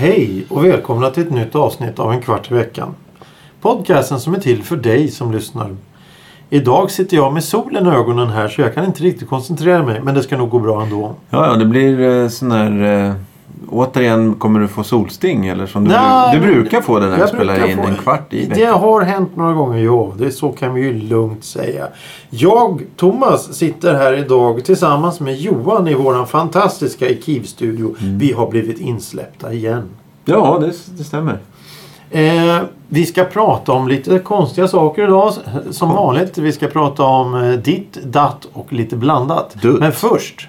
Hej och välkomna till ett nytt avsnitt av En kvart i veckan. Podcasten som är till för dig som lyssnar. Idag sitter jag med solen i ögonen här så jag kan inte riktigt koncentrera mig men det ska nog gå bra ändå. Ja, ja, det blir eh, sån här... Eh, återigen kommer du få solsting eller som du, Nej, du brukar få det när du spelar in få- en kvart i Det veckan. har hänt några gånger, ja. Det så kan vi ju lugnt säga. Jag, Thomas, sitter här idag tillsammans med Johan i våran fantastiska Ekiv-studio. Mm. Vi har blivit insläppta igen. Ja, det, det stämmer. Eh, vi ska prata om lite konstiga saker idag. Som vanligt. Vi ska prata om eh, ditt, datt och lite blandat. Dutt. Men först.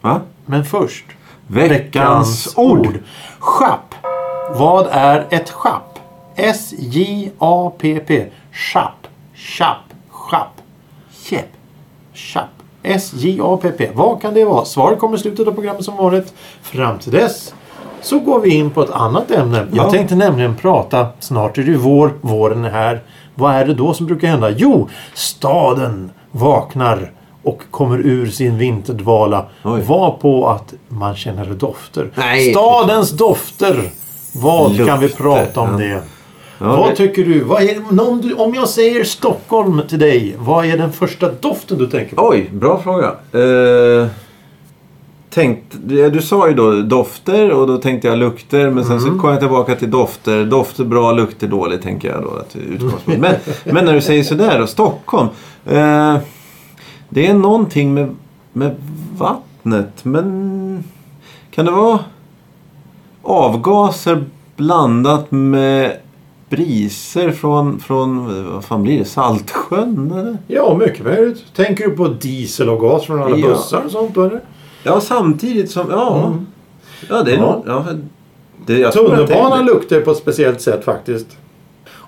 Va? Men först. Veckans ord. Schapp. Vad är ett schapp? S-J-A-P-P. Schapp. Schapp. Schapp. Käpp. Schapp. S-J-A-P-P. Vad kan det vara? Svaret kommer i slutet av programmet som vanligt. Fram till dess så går vi in på ett annat ämne. Jag Ja. tänkte nämligen prata, snart är det vår, våren är här. Vad är det då som brukar hända? Jo, staden vaknar och kommer ur sin vinterdvala. Oj. Var på att man känner dofter. Nej. Stadens dofter. Vad kan vi prata om ja. det? Ja, vad det- tycker du? Vad är, om, du? om jag säger Stockholm till dig, vad är den första doften du tänker på? Oj, bra fråga. Eh, tänkt, du sa ju då dofter och då tänkte jag lukter. Men sen Mm. så kom jag tillbaka till dofter. Dofter bra, lukter dåligt tänker jag då. Att utgångspunkt. men, men när du säger sådär då, Stockholm. Eh, det är någonting med, med vattnet. Men kan det vara avgaser blandat med briser från, från vad fan blir det? Saltsjön eller? Ja, mycket möjligt. Tänker du på dieselavgas från alla Ja. bussar och sånt? Eller? Ja, samtidigt som... Ja, Mm. ja det är Ja. nog... Ja, det, Tunnelbanan luktar på ett speciellt sätt faktiskt.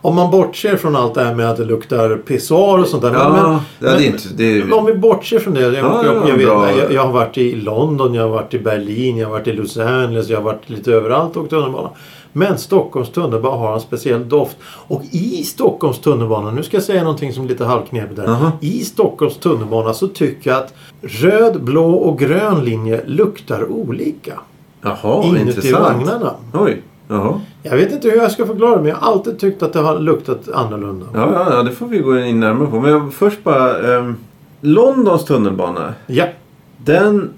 Om man bortser från allt det här med att det luktar pissoar och sånt där. Ja, men, ja, det är inte... Det är, Om vi bortser från det. Jag, Ja, jag, ja, jag, vet, jag, jag har varit i London, jag har varit i Berlin, jag har varit i Los Angeles, jag har varit lite överallt och tunnelbana. Men Stockholms tunnelbana har en speciell doft. Och i Stockholms tunnelbana, nu ska jag säga någonting som är lite halvknepigt där. Aha. I Stockholms tunnelbana så tycker jag att röd, blå och grön linje luktar olika. Jaha, inuti intressant. vagnarna. Oj. Jaha. Jag vet inte hur jag ska förklara det, men jag har alltid tyckt att det har luktat annorlunda. Ja, ja, ja, det får vi gå in närmare på. Men jag, först bara... ehm, Londons tunnelbana. Ja. Den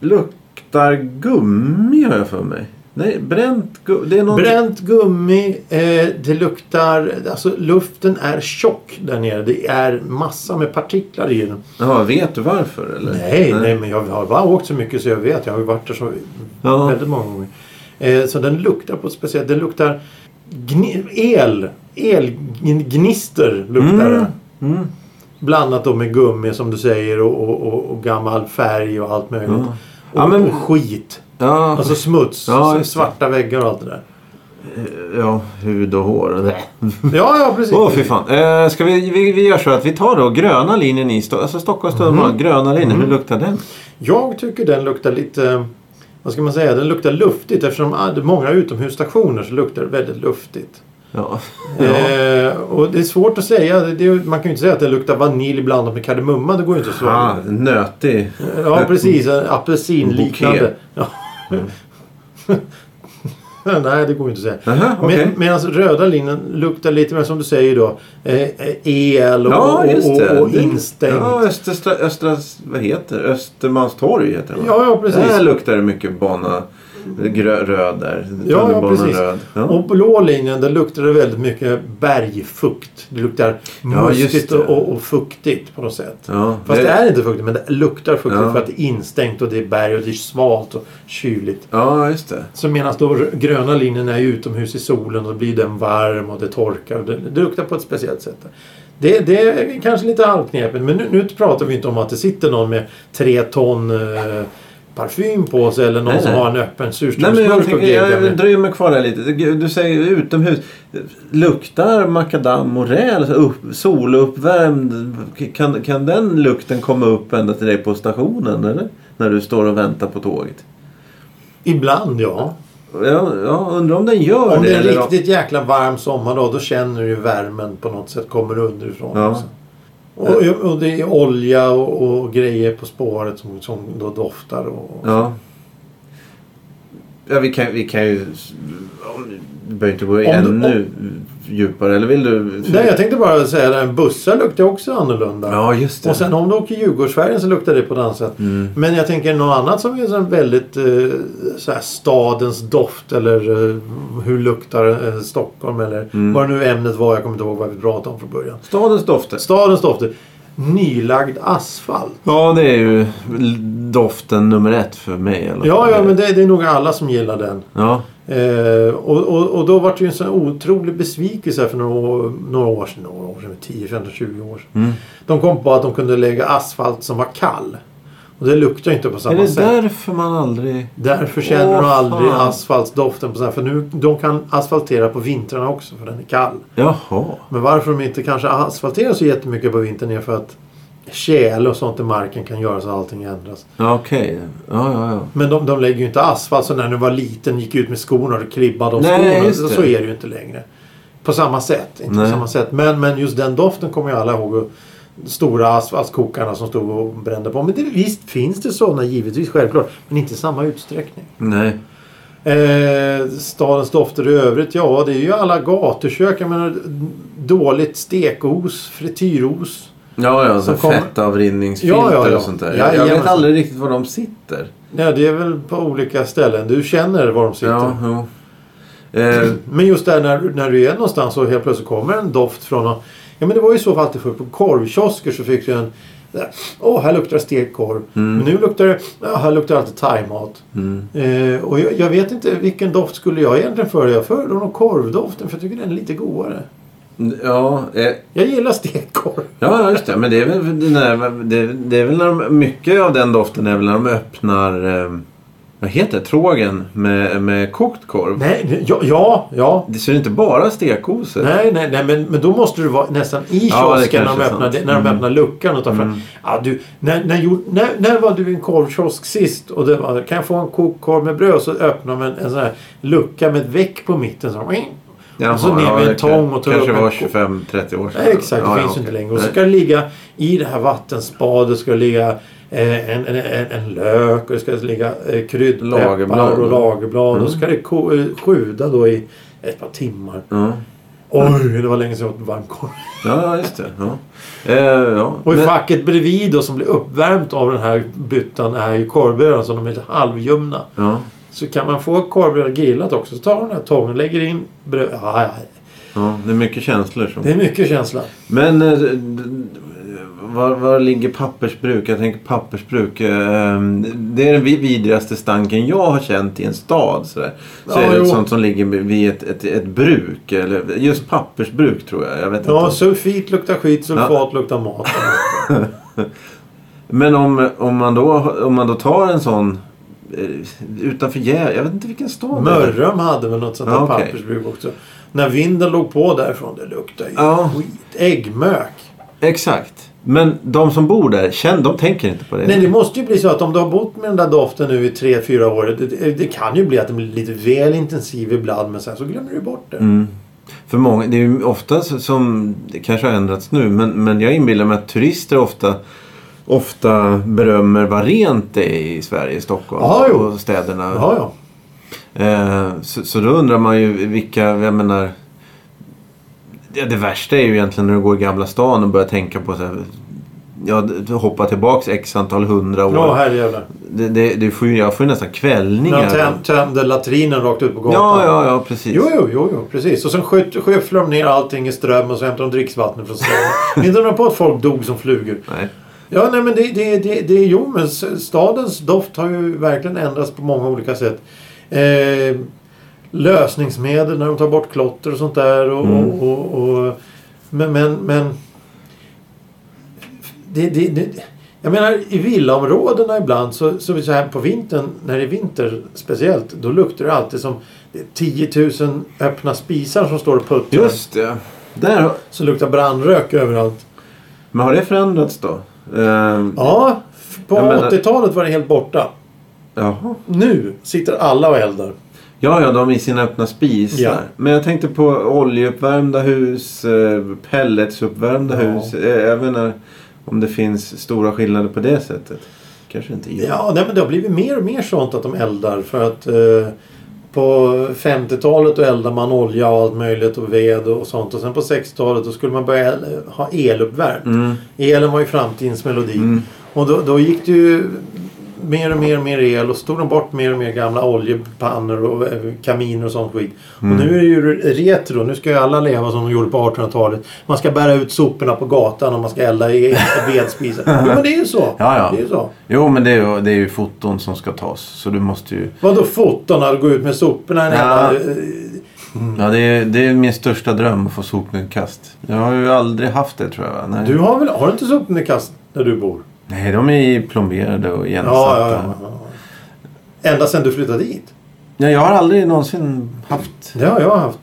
luktar gummi har jag för mig. Nej, bränt gummi. Det är någon... Bränt gummi, eh, det luktar... Alltså luften är tjock där nere. Det är massa med partiklar i den. Jaha, vet du varför eller? Nej, nej, men jag har bara åkt så mycket så jag vet. Jag har ju varit där så Ja. väldigt många gånger. Eh, så den luktar på ett speciellt... Den luktar el. Elgnister luktar. Mm. Mm. Blandat då med gummi som du säger och, och, och, och gammal färg och allt möjligt. Och, Ja, men- och skit. Ja, Alltså smuts. Ja, svarta väggar och allt det där. ja, hud och hår. Ja, ja precis. Åh fy fan. Eh, ska vi, vi, vi gör så att vi tar då gröna linjen i alltså Stockholms tunnelbana. Gröna linjen, hur luktar den? Jag tycker den luktar lite... Vad ska man säga? Den luktar luftigt eftersom det är många utomhusstationer så luktar det väldigt luftigt. Ja. Eh, och det är svårt att säga. Det, det, man kan ju inte säga att det luktar vanilj blandat med kardemumma. Det går ju inte så. Ah, nötig. Ja, precis. En apelsinliknande. Ja. Nej, det går inte att säga. Aha, okej. Med, Medan röda linjen luktar lite mer som du säger då. Eh, eh, el och, Ja, och, och, instängt. Ja, Östra, Östra, vad heter? Östermalmstorg heter det? Ja, ja, precis. Där luktar det mycket bana grö, röd där. Ja, ja precis. röd. Ja. Och blå linjen där luktar det väldigt mycket bergfukt. Det luktar Ja, mustigt det. och, och fuktigt på något sätt. Ja, Fast det är inte fuktigt men det luktar fuktigt Ja. för att det är instängt och det är berg och det är svalt och kyligt. Ja, just det. Så medan då gröna linjen är utomhus i solen och då blir den varm och det torkar. Det, det luktar på ett speciellt sätt. Det, det är kanske lite halvknepigt men nu, nu pratar vi inte om att det sitter någon med tre ton eh, parfym på sig eller någon Nej, som nej. har en öppen surströmsburk jag, och tänker, geggar jag dröjer mig kvar där lite. Du säger utomhus. Luktar makadam och räl? upp, soluppvärmd? Kan, kan den lukten komma upp ända till dig på stationen? Eller? När du står och väntar på tåget? Ibland ja. Ja, ja undrar om den gör Om det är en riktigt jäkla varm sommardag då känner du ju värmen på något sätt kommer underifrån. Ja. Också. Och, och det är olja och, och grejer på spåret som, som då doftar. Och, Ja. Ja, vi kan, vi kan ju... Du behöver inte gå ännu djupare. Eller vill du? Nej, jag tänkte bara säga att bussar luktar också annorlunda. Ja, just det. Och sen om du åker Djurgårdsfärgen så luktar det på ett annat sätt. Mm. Men jag tänker något annat som är så väldigt eh, så här, stadens doft eller eh, hur luktar eh, Stockholm eller Mm. vad nu ämnet var. Jag kommer inte ihåg vad vi pratade om från början. Stadens dofter. Stadens dofter. Nylagd asfalt. Ja, det är ju doften nummer ett för mig. fall. Ja, ja, men det, det är nog alla som gillar den. Ja, Eh, och, och, och då var det ju en sån otrolig besvikelse för några, några år sedan. Några år sedan 10, 15, 20 år sedan. Mm. De kom på att de kunde lägga asfalt som var kall. Och det luktar inte på är samma det sätt. därför man aldrig... Därför känner Åh, du aldrig fan. asfaltsdoften på så här. För nu, de kan asfaltera på vintrarna också för den är kall. Jaha. Men varför de inte kanske asfalterar så jättemycket på vintern är för att tjäle och sånt i marken kan göra så att allting ändras. Ja, okej. Ja, ja, ja. Men de, de lägger ju inte asfalt så när du var liten gick ut med skorna och klibbade av skorna. Så, är det ju inte längre. På samma sätt. Inte Nej. på samma sätt. Men, men just den doften kommer ju alla ihåg. Och stora asfaltskokarna som stod och brände på. Men det, visst finns det sådana givetvis självklart. Men inte i samma utsträckning. Nej. Eh, stadens dofter i övrigt, ja det är ju alla gatukök. Jag menar dåligt stekos, frityros. Ja, ja. Så Som kommer- fettavrinningsfilter Ja, ja, ja. och sånt där. Ja, jag vet aldrig riktigt var de sitter. Ja, det är väl på olika ställen. Du känner var de sitter. Ja. Eh, Men just där när, när du är någonstans och helt plötsligt kommer en doft från någon, Ja men det var ju så för alltid förr. På korvkiosker så fick du en... där, Åh, här luktar det stekkorv. Men nu luktar det... Ja, här luktar det alltid thaimat. mm. Eh, och jag, jag vet inte vilken doft skulle jag egentligen föredra. Jag föredrar nog korvdoften för jag tycker den är lite godare. Ja, eh, Jag gillar stekkorv. ja, just det. Men det är väl, där, det, det är väl när de, mycket av den doften är väl när de öppnar eh, vad heter det? Trågen med, med kokt korv. Nej, ja, ja, ja. Det ser inte bara stekosor. Nej, nej, nej men, men då måste du vara nästan i Ja, kiosken när, de öppnar, när de Mm. öppnar luckan och tar fram. Mm. Ja, du, när, när, när, när var du i en korvkiosk sist? Och det var, kan jag få en kokkorv med bröd? Så öppnar man en, en sån här lucka med ett väck på mitten. Så, Jaha, och så ner med det en tång och tar kanske upp var en- 25-30 år sedan. Nej, exakt, det Ja, ja, finns ju inte okej. längre. Och så ska det ligga i det här vattenspadet ska det ligga en, en, en, en lök och det ska ligga eh, kryddpeppar Lagerblad. och lagerblad. Mm. Och så ska det eh, sjuda då i ett par timmar. Ja. Oj, det var länge sedan jag åt varmkorv. ja, just det. Ja. Eh, ja. Och i Men- facket bredvid då som blir uppvärmt av den här byttan är ju korvbröden som de är lite halvljumna. ja. Så kan man få korvbröd grillat också så tar man den här tången och lägger in bröd. Ja, ja, ja, det är mycket känslor. Som... det är mycket känsla. Men eh, var, var ligger pappersbruk? Jag tänker pappersbruk. eh, Det är den vid- vidrigaste stanken jag har känt i en stad. Sådär. Så Ja, är det jo. sånt som ligger vid ett, ett, ett bruk. Eller just pappersbruk tror jag. jag vet Ja, inte. sulfit luktar skit, sulfat luktar mat. Men om, om, man då, om man då tar en sån eh, utanför Gävle. Jag vet inte vilken stad det är. Mörrum hade väl något sånt där Ja, okej. pappersbruk också. När vinden låg på därifrån, det luktade ju Ja. skit. Äggmök. Exakt. Men de som bor där, känn, de tänker inte på det. Nej, det måste ju bli så att om du har bott med den där doften nu i tre, fyra år. Det, det, kan ju bli att den blir lite väl intensiv ibland men sen så glömmer du bort det. Mm. För många, det är ju ofta som, det kanske har ändrats nu, men, men jag inbillar mig att turister ofta ofta berömmer vad rent det är i Sverige, Stockholm jo. och städerna. Ja, ja. Eh, så, så då undrar man ju vilka, jag menar... Ja, det värsta är ju egentligen när du går i Gamla stan och börjar tänka på så här, Ja, hoppa tillbaks x antal hundra år. Ja, herrejävlar. det, det, det får ju, jag får ju nästan kvällningar. När de töm, tömde latrinen rakt ut på gatan. ja, ja, ja, precis. Jo, jo, jo, jo, precis. Och sen skyfflade de ner allting i ström och så hämtade de dricksvatten från strömmen. Inte på att folk dog som flugor. Nej. Ja, nej men det, det, det, det jo, men stadens doft har ju verkligen ändrats på många olika sätt. Eh, lösningsmedel när de tar bort klotter och sånt där. Och, Mm. och, och, och, men, men, men det, det, det, jag menar i villaområdena ibland så, så, så här på vintern, när det är vinter speciellt, då luktar det alltid som det är 10 000 öppna spisar som står och puttrar. Just det. Där, Så luktar brandrök överallt. men har det förändrats då? Eh, Ja, på Jag menar- 80-talet var det helt borta. Jaha. Nu sitter alla och eldar. Ja, ja, de i sina öppna spisar. Ja. Men jag tänkte på oljeuppvärmda hus, eh, pelletsuppvärmda Ja. hus. Eh, Jag menar om det finns stora skillnader på det sättet. Kanske inte gör. Ja, nej, men det har blivit mer och mer sånt att de eldar. För att eh, på 50-talet då eldade man olja och allt möjligt och ved och sånt. Och sen på 60-talet då skulle man börja ha eluppvärmt. Mm. Elen var ju framtidens melodi. Mm. Och då, då gick det ju mer och mer och mer el och så tog de bort mer och mer gamla oljepannor och eh, kaminer och sånt skit. Mm. Och nu är det ju retro. Nu ska ju alla leva som de gjorde på 1800-talet. Man ska bära ut soporna på gatan och man ska elda i vedspisar. Jo men det är ju så. Ja, ja. Det är ju så. Jo, men det är, ju, det är ju foton som ska tas. Så du måste ju... Vadå foton? Att gå ut med soporna Ja. eh, Ja, det är, det är min största dröm att få sopnedkast. Jag har ju aldrig haft det tror jag. Nej, Du har väl... Har du inte sopnedkast där du bor? Nej de är plomberade och Ja, igensatta. ja, ja, ja. Ända sedan du flyttade dit? Nej, jag har aldrig någonsin haft... Det har jag haft.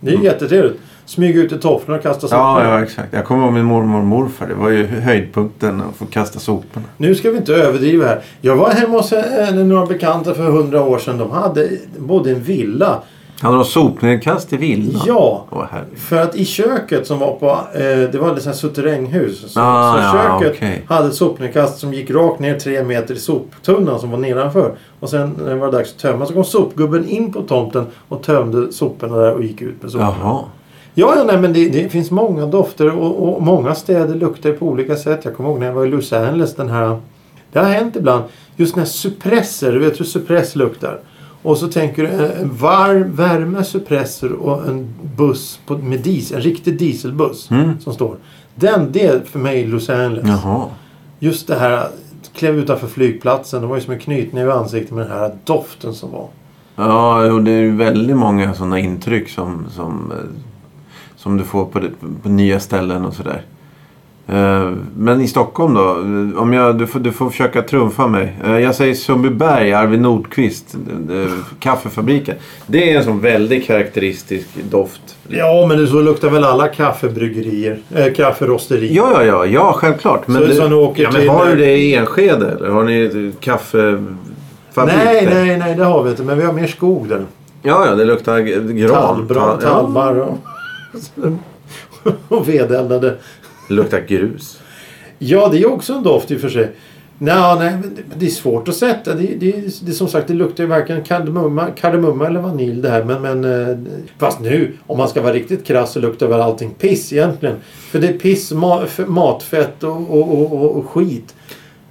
Det är ju jättetrevligt. Smyga ut i tofflorna och kasta soporna. Ja, ja, exakt. Jag kommer ihåg min mormor och morfar. Det var ju höjdpunkten att få kasta soporna. Nu ska vi inte överdriva här. Jag var hemma hos eh, några bekanta för hundra år sedan. De hade både en villa. Hade de sopnedkast i villan? Ja. Åh, herregud. För att i köket som var på... Eh, det var ett sånt här suterränghus. Så, Ah, så ja, köket okej. hade ett sopnedkast som gick rakt ner tre meter i soptunnan som var nedanför. Och sen när det var dags att tömma så kom sopgubben in på tomten och tömde soporna där och gick ut med soporna. Jaha. Ja, ja nej, men det, det finns många dofter och, och många städer luktar på olika sätt. Jag kommer ihåg när jag var i Los Angeles. Den här, det har hänt ibland. Just när suppresser, du vet hur suppress luktar. Och så tänker du eh, en varm värme suppresser och en buss på, med diesel, en riktig dieselbuss Mm. som står. Den, det är för mig Los Angeles. Jaha. Just det här, klev utanför flygplatsen. Det var ju som en knytnäve i ansiktet med den här doften som var. Ja, jo, det är ju väldigt många sådana intryck som, som, eh, som du får på, på nya ställen och sådär. Eh, Men i Stockholm då? Om jag, du, får, du får försöka trumfa mig. Eh, Jag säger Sundbyberg, Arvid Nordqvist, eh, kaffefabriken. Det är en sån väldigt karaktäristisk doft. Ja, men det så luktar väl alla kaffebryggerier. Äh, kafferosterier. Ja, ja, ja, ja självklart. Men, Så- det, så ja, men har du det i Enskede eller? Har ni kaffefabrik Nej, där? nej, nej, det har vi inte. Men vi har mer skog där. Ja, ja, det luktar gran. Tallbra, talbar och, och vedeldade. Det luktar grus. Ja, det är också en doft i och för sig. Nå, nej, men det- det är svårt att sätta. Det, det, det, är som sagt, det luktar ju varken kardemumma, kardemumma eller vanilj det här. Men, men, eh, fast nu, om man ska vara riktigt krass så luktar väl allting piss egentligen. För det är piss, ma, matfett och, och, och, och, skit.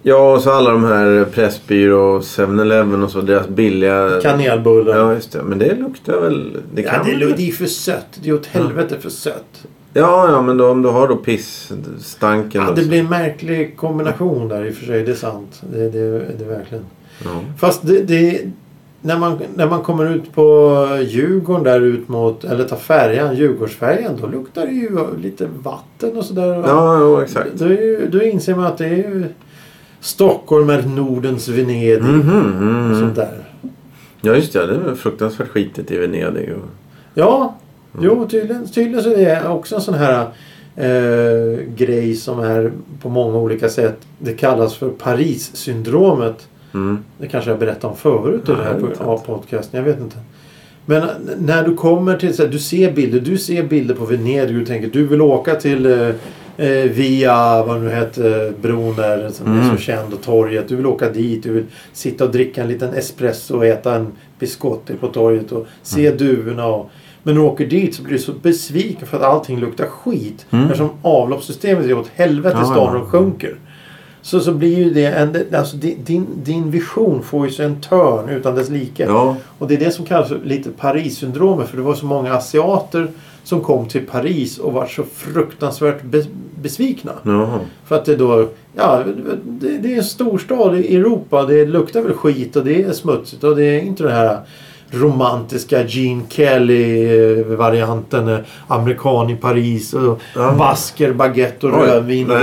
Ja, och så alla de här Pressbyrå och 7-Eleven och så. Deras billiga... Kanelbullar. Ja, just det. Men det luktar väl... Det Ja, kan det, väl- är- det är för sött. Det är åt helvete för sött. Ja, ja, men då, om du har då pissstanken Ja, det blir en märklig kombination där i och för sig. Det är sant. Det, det, det verkligen. Ja. Fast det, det, när, man, när man kommer ut på Djurgården där ut mot, eller tar färjan, Djurgårdsfärjan, då luktar det ju lite vatten och sådär. Ja, jo, exakt. Då, då inser man att det är ju Stockholm är Nordens Venedig. Mhm, mhm. och sånt där. Ja, just det. Det är fruktansvärt skitigt i Venedig. Och... Ja, jo tydligen, tydligen så är det också en sån här eh, grej som är på många olika sätt. Det kallas för Paris-syndromet. Mm. Det kanske jag berättade om förut i det här podcasten. Jag vet inte. Men när du kommer till så här, du ser bilder. Du ser bilder på Venedig och tänker du vill åka till eh, eh, via vad nu heter bron där som är Mm. så känd och torget. Du vill åka dit. Du vill sitta och dricka en liten espresso och äta en biscotti på torget och se Mm. duvorna. Och, men när du åker dit så blir du så besviken för att allting luktar skit. Mm. Eftersom avloppssystemet är åt helvete i Ja, stan ja. och sjunker. Så, så blir ju det en, alltså di- din, din vision får ju sig en törn utan dess like. Ja, Och det är det som kallas lite Paris-syndromet. För det var så många asiater som kom till Paris och var så fruktansvärt be, besvikna. jaha. För att det då, ja, det, det är en storstad i Europa. Det luktar väl skit och det är smutsigt och det är inte det här romantiska Gene Kelly-varianten. eh, Amerikan i Paris och Ja. basker, baguette och rödvin och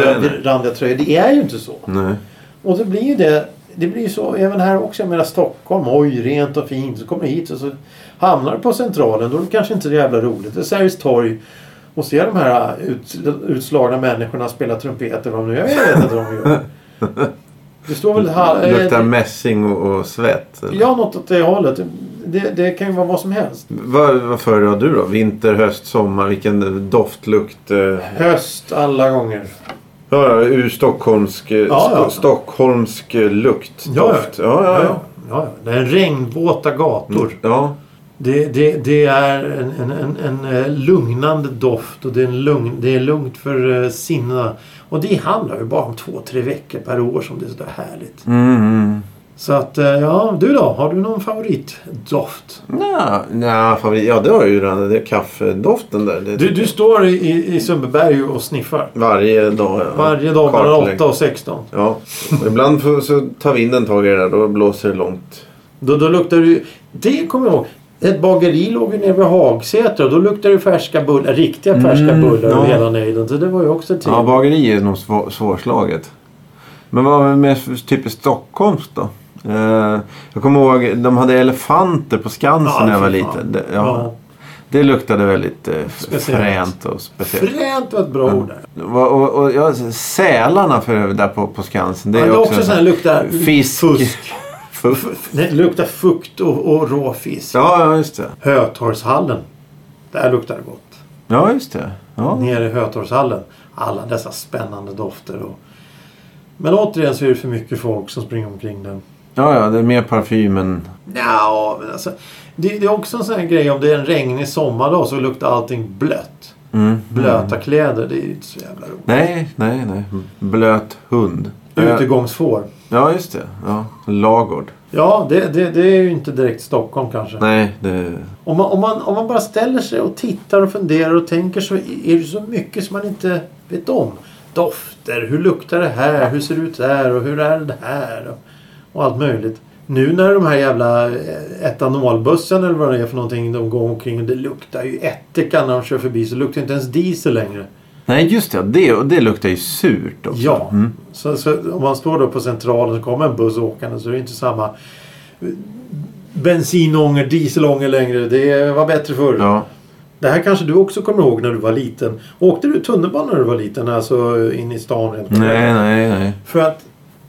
randiga tröjor. Det är ju inte så. Nej. Och det blir ju det. Det blir så även här också. Jag menar Stockholm. Oj, rent och fint. Så kommer du hit och så hamnar du på Centralen. Då är det kanske inte så jävla roligt. Det är Sergels torg. Och ser de här ut, utslagna människorna spela trumpeter. Vad de nu Jag vet inte vad de gör. Det står väl... Ha, eh, Luktar mässing och, och svett. eller? Ja, något åt det hållet. Det, det kan ju vara vad som helst. Vad, vad föredrar du då? Vinter, höst, sommar? Vilken doftlukt? Eh, Höst alla gånger. ja, ur stockholmsk, eh, Ja, ja. sto- stockholmsk eh, lukt. Ja, doft. Ja, ja, ja. ja. Det är regnvåta gator. ja. Det, det, det är en, en, en, en eh, lugnande doft och det är, en lugn, det är lugnt för sinnena. Och det handlar ju bara om två, tre veckor per år som det är sådär härligt. Mm, mm. Så att, eh, ja, du då? Har du någon favoritdoft? Nja, nja, favorit. Ja, det har jag ju redan. Det är kaffedoften där. Det Du, du står i, i, Sundbyberg och sniffar. Varje dag. Ja. Varje dag mellan Kartlägg. 8 och 16. Ja. Och ibland får, så tar vinden tag i det där. Då blåser det långt. Då, då luktar det. Det kommer jag ihåg. Ett bageri låg ju nere vid Hagsätra och då luktade det färska bullar. Riktiga färska Mm, bullar ja. hela nejden. Så det var ju också trevligt. Ja, bageri är nog svår, svårslaget. Men vad var mer typiskt stockholmskt då? Eh, jag kommer ihåg, de hade elefanter på Skansen Ja, när jag var liten. Det, Ja. ja, det luktade väldigt eh, Speciellt. fränt och speciellt. Fränt var ett bra ord där. Och, och, och, ja, sälarna för övrigt där på, på Skansen. Det Det är är också, också sån luktar Fisk. fusk. Det luktar fukt och, och rå fisk. Ja, ja, just det. Hötorgshallen. Där luktar det gott. Ja, just det. Ja. Nere i Hötorgshallen. Alla dessa spännande dofter. Och... Men återigen så är det för mycket folk som springer omkring där. Ja, ja, det är mer parfym än... Ja, men alltså. Det, det är också en sån här grej om det är en regnig sommardag så luktar allting blött. Mm. Blöta kläder, det är ju inte så jävla roligt. Nej, nej, nej. Blöt hund. Utegångsfår. Ja, just det. Ja. Lagård. Ja, det, det, det är ju inte direkt Stockholm kanske. Nej, det... Om man, om, man, om man bara ställer sig och tittar och funderar och tänker så är det så mycket som man inte vet om. Dofter, hur luktar det här, hur ser det ut där och hur är det här och, och allt möjligt. Nu när de här jävla eh, etanolbussarna eller vad det är för någonting de går omkring och det luktar ju ättika när de kör förbi så luktar inte ens diesel längre. Nej, just det. Det, det luktar ju surt också. Ja, Mm. så, så om man står då på centralen så kommer en buss åkande så är det inte samma bensinånger, dieselånger längre. Det var bättre förr. Ja. Det här kanske du också kommer ihåg när du var liten. Åkte du tunnelbana när du var liten? Alltså in i stan? rent Nej, nej, nej. För att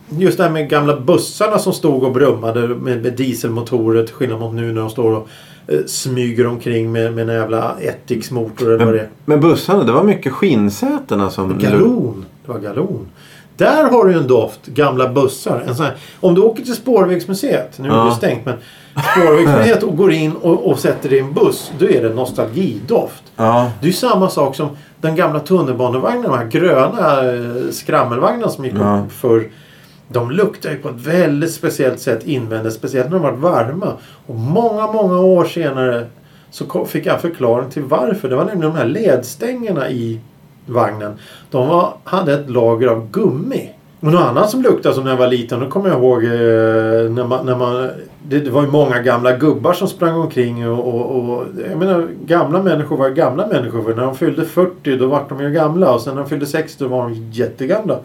just det här med gamla bussarna som stod och brummade med, med dieselmotorer till skillnad mot nu när de står och eh, smyger omkring med, med en jävla ättiksmotor eller vad det är. Men bussarna, det var mycket skinnsätena som... Galon. Det var galon. Där har du ju en doft, gamla bussar. En sån här, om du åker till Spårvägsmuseet, nu är det Ja. stängt men Spårvägsmuseet och går in och, och sätter dig i en buss, då är det nostalgidoft. Ja. Det är ju samma sak som den gamla tunnelbanevagnen, de här gröna eh, skrammelvagnarna som gick Ja. upp förr. De luktar ju på ett väldigt speciellt sätt invändigt, speciellt när de varit varma. Och många, många år senare så fick jag förklaring till varför. Det var nämligen de här ledstängerna i vagnen. De var, hade ett lager av gummi. Och något annat som luktade som när jag var liten, då kommer jag ihåg eh, när man, när man, det, det var ju många gamla gubbar som sprang omkring och, och, och jag menar gamla människor var gamla människor. För när de fyllde 40 då var de ju gamla och sen när de fyllde 60 då var de jättegamla.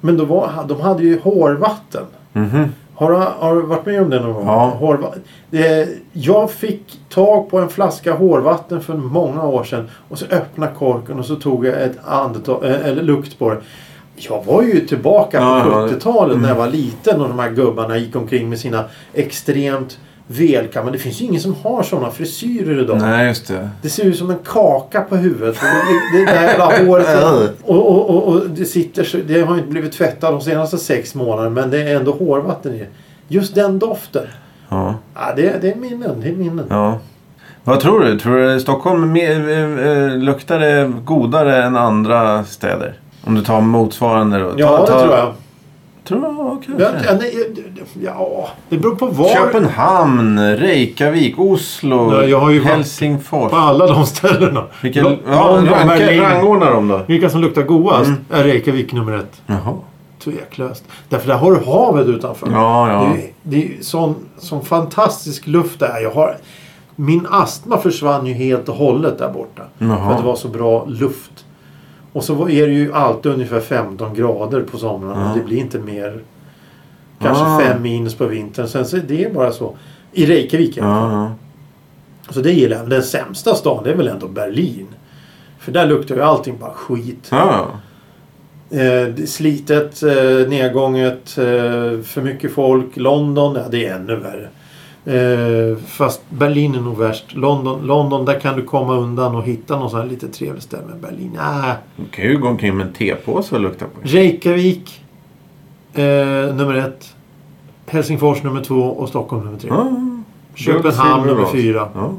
Men då var, de hade ju hårvatten. Mhm. Har du, har du varit med om det någon gång? Ja. Hårva- det, jag fick tag på en flaska hårvatten för många år sedan. Och så öppnade korken och så tog jag ett andetag, eh, eller lukt på det. Jag var ju tillbaka på ja. Mm. 70-talet när jag var liten och de här gubbarna gick omkring med sina extremt välkammade. Det finns ju ingen som har sådana frisyrer idag. Nej, just det. Det ser ut som en kaka på huvudet. Det, det, det där jävla håret. Och, och, och, och det sitter så, Det har inte blivit tvättat de senaste sex månaderna. Men det är ändå hårvatten i det. Just den doften. Ja. Ja, det, det är minnen. Det är minnen. ja. Vad tror du? Tror du Stockholm eh, eh, luktar det godare än andra städer? Om du tar motsvarande då. Ja, ta, det ta, tror jag. Tror du? Ja, Ja, kanske. ja, nej, ja, det beror på var. Köpenhamn, Reykjavik, Oslo, Ja, jag har ju Helsingfors. På alla de ställena. Vilken, ja, Berlin. rangordna dem då. Vilka som luktar godast Mm. är Reykjavik nummer ett. Jaha. Tveklöst. Därför där har du havet utanför. Ja, ja. Det, är- det är sån, sån fantastisk luft där. Jag har, min astma försvann ju helt och hållet där borta. Jaha. För att det var så bra luft. Och så är det ju alltid ungefär 15 grader på somrarna. Ja. Det blir inte mer. Kanske Ah. 5 minus på vintern. Sen så är det bara så. I Reykjavik i alla fall. Ja, ja. Så det gillar jag. Den sämsta stan det är väl ändå Berlin. För där luktar ju allting bara skit. ja. Eh, slitet, eh, nedgånget, eh, för mycket folk. London, ja det är ännu värre. Eh, fast Berlin är nog värst. London, London, där kan du komma undan och hitta någon sån här lite trevlig ställe. Men Berlin, nej. Du kan ju gå omkring med en tepåse och lukta på. Reykjavik, eh, nummer ett. Helsingfors nummer två och Stockholm nummer tre. Ja, Köpenhamn nummer fyra. Ja.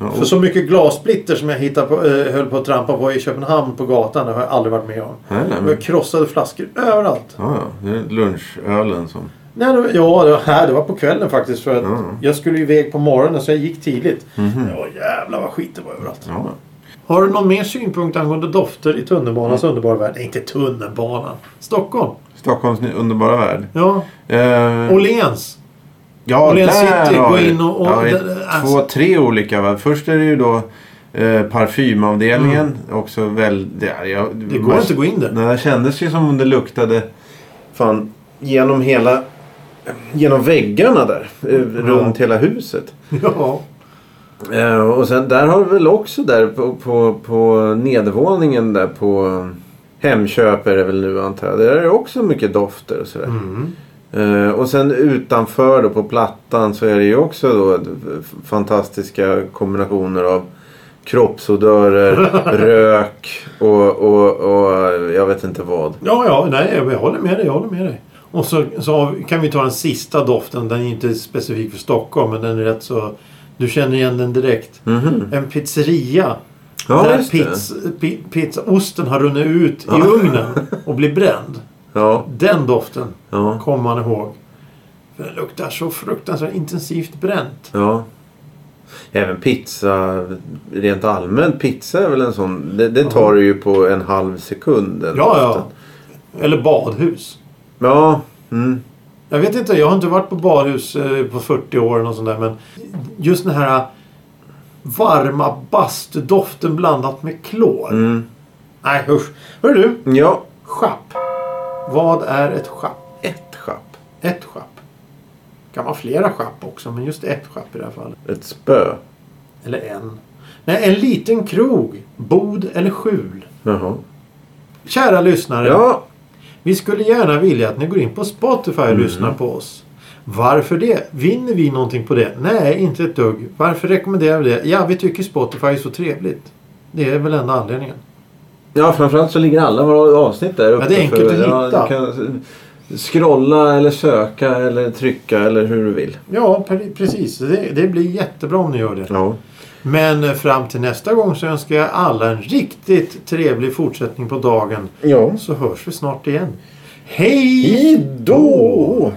Ja, För så mycket glassplitter som jag hittade på, eh, höll på att trampa på i Köpenhamn på gatan, det har jag aldrig varit med om. nej, nej, Det men, var krossade flaskor överallt. ja, ja, det är lunchölen som... Nej, det var, ja, det var, här, det var på kvällen faktiskt. För att Ja. Jag skulle iväg på morgonen så jag gick tidigt. Mhm. Ja, jävlar vad skit det var överallt. Ja. Har du någon mer synpunkt angående dofter i tunnelbanans underbara värld? Nej, inte tunnelbanan. Stockholm. Stockholms underbara värld. Ja. Eh, Åhléns. ja, Åhléns där City, gå in och- och- ja, det- alltså- Två, tre olika. Va? Först är det ju då eh, parfymavdelningen. Också väl... Det, ja, Mm. Det går inte att gå in där. Nej, det kändes ju som om det luktade fan genom hela... Genom väggarna där. Eh, Runt hela huset. Ja. Eh, och sen där har vi väl också där på, på, på nedervåningen där på Hemköp är det väl nu antar jag. Där är det också mycket dofter och sådär. Mm. Eh, och sen utanför då på plattan så är det ju också då fantastiska kombinationer av kroppsodörer, rök och, och, och jag vet inte vad. Ja, ja, nej, jag håller med dig. Jag håller med dig. Och så, så kan vi ta den sista doften. Den är inte specifik för Stockholm, men den är rätt så... Du känner igen den direkt. Mhm. En pizzeria. Ja, där just det. pizza, pi, pizzaosten har runnit ut i Ja. ugnen och blir bränd. Ja, Den doften ja, kommer man ihåg. För den luktar så fruktansvärt intensivt bränt. ja. Även pizza, rent allmänt pizza är väl en sån. Det, det tar du ju på en halv sekund. den Ja, doften. ja. Eller badhus. Ja, mm. Jag vet inte, jag har inte varit på badhus eh, på 40 år eller sånt där, men just den här varma bastudoften blandat med klor. Mm. Nej usch. Hör du, Ja, schapp. Vad är ett schapp? ett schapp. Ett schapp. kan vara flera schapp också, men just ett schapp i det här fallet. Ett spö. Eller en. Nej, en liten krog. Bod eller skjul. Jaha. Kära lyssnare. Ja, Vi skulle gärna vilja att ni går in på Spotify och lyssnar på oss. Varför det? Vinner vi någonting på det? Nej, inte ett dugg. Varför rekommenderar vi det? Ja, vi tycker Spotify är så trevligt. Det är väl enda anledningen. Ja, framförallt så ligger alla våra avsnitt där uppe. Ja, det är enkelt för- att hitta. Kan scrolla eller söka eller trycka eller hur du vill. Ja, pre- precis. Det, det blir jättebra om ni gör det. Ja. Men fram till nästa gång så önskar jag alla en riktigt trevlig fortsättning på dagen. Ja. Så hörs vi snart igen. Hej Hejdå!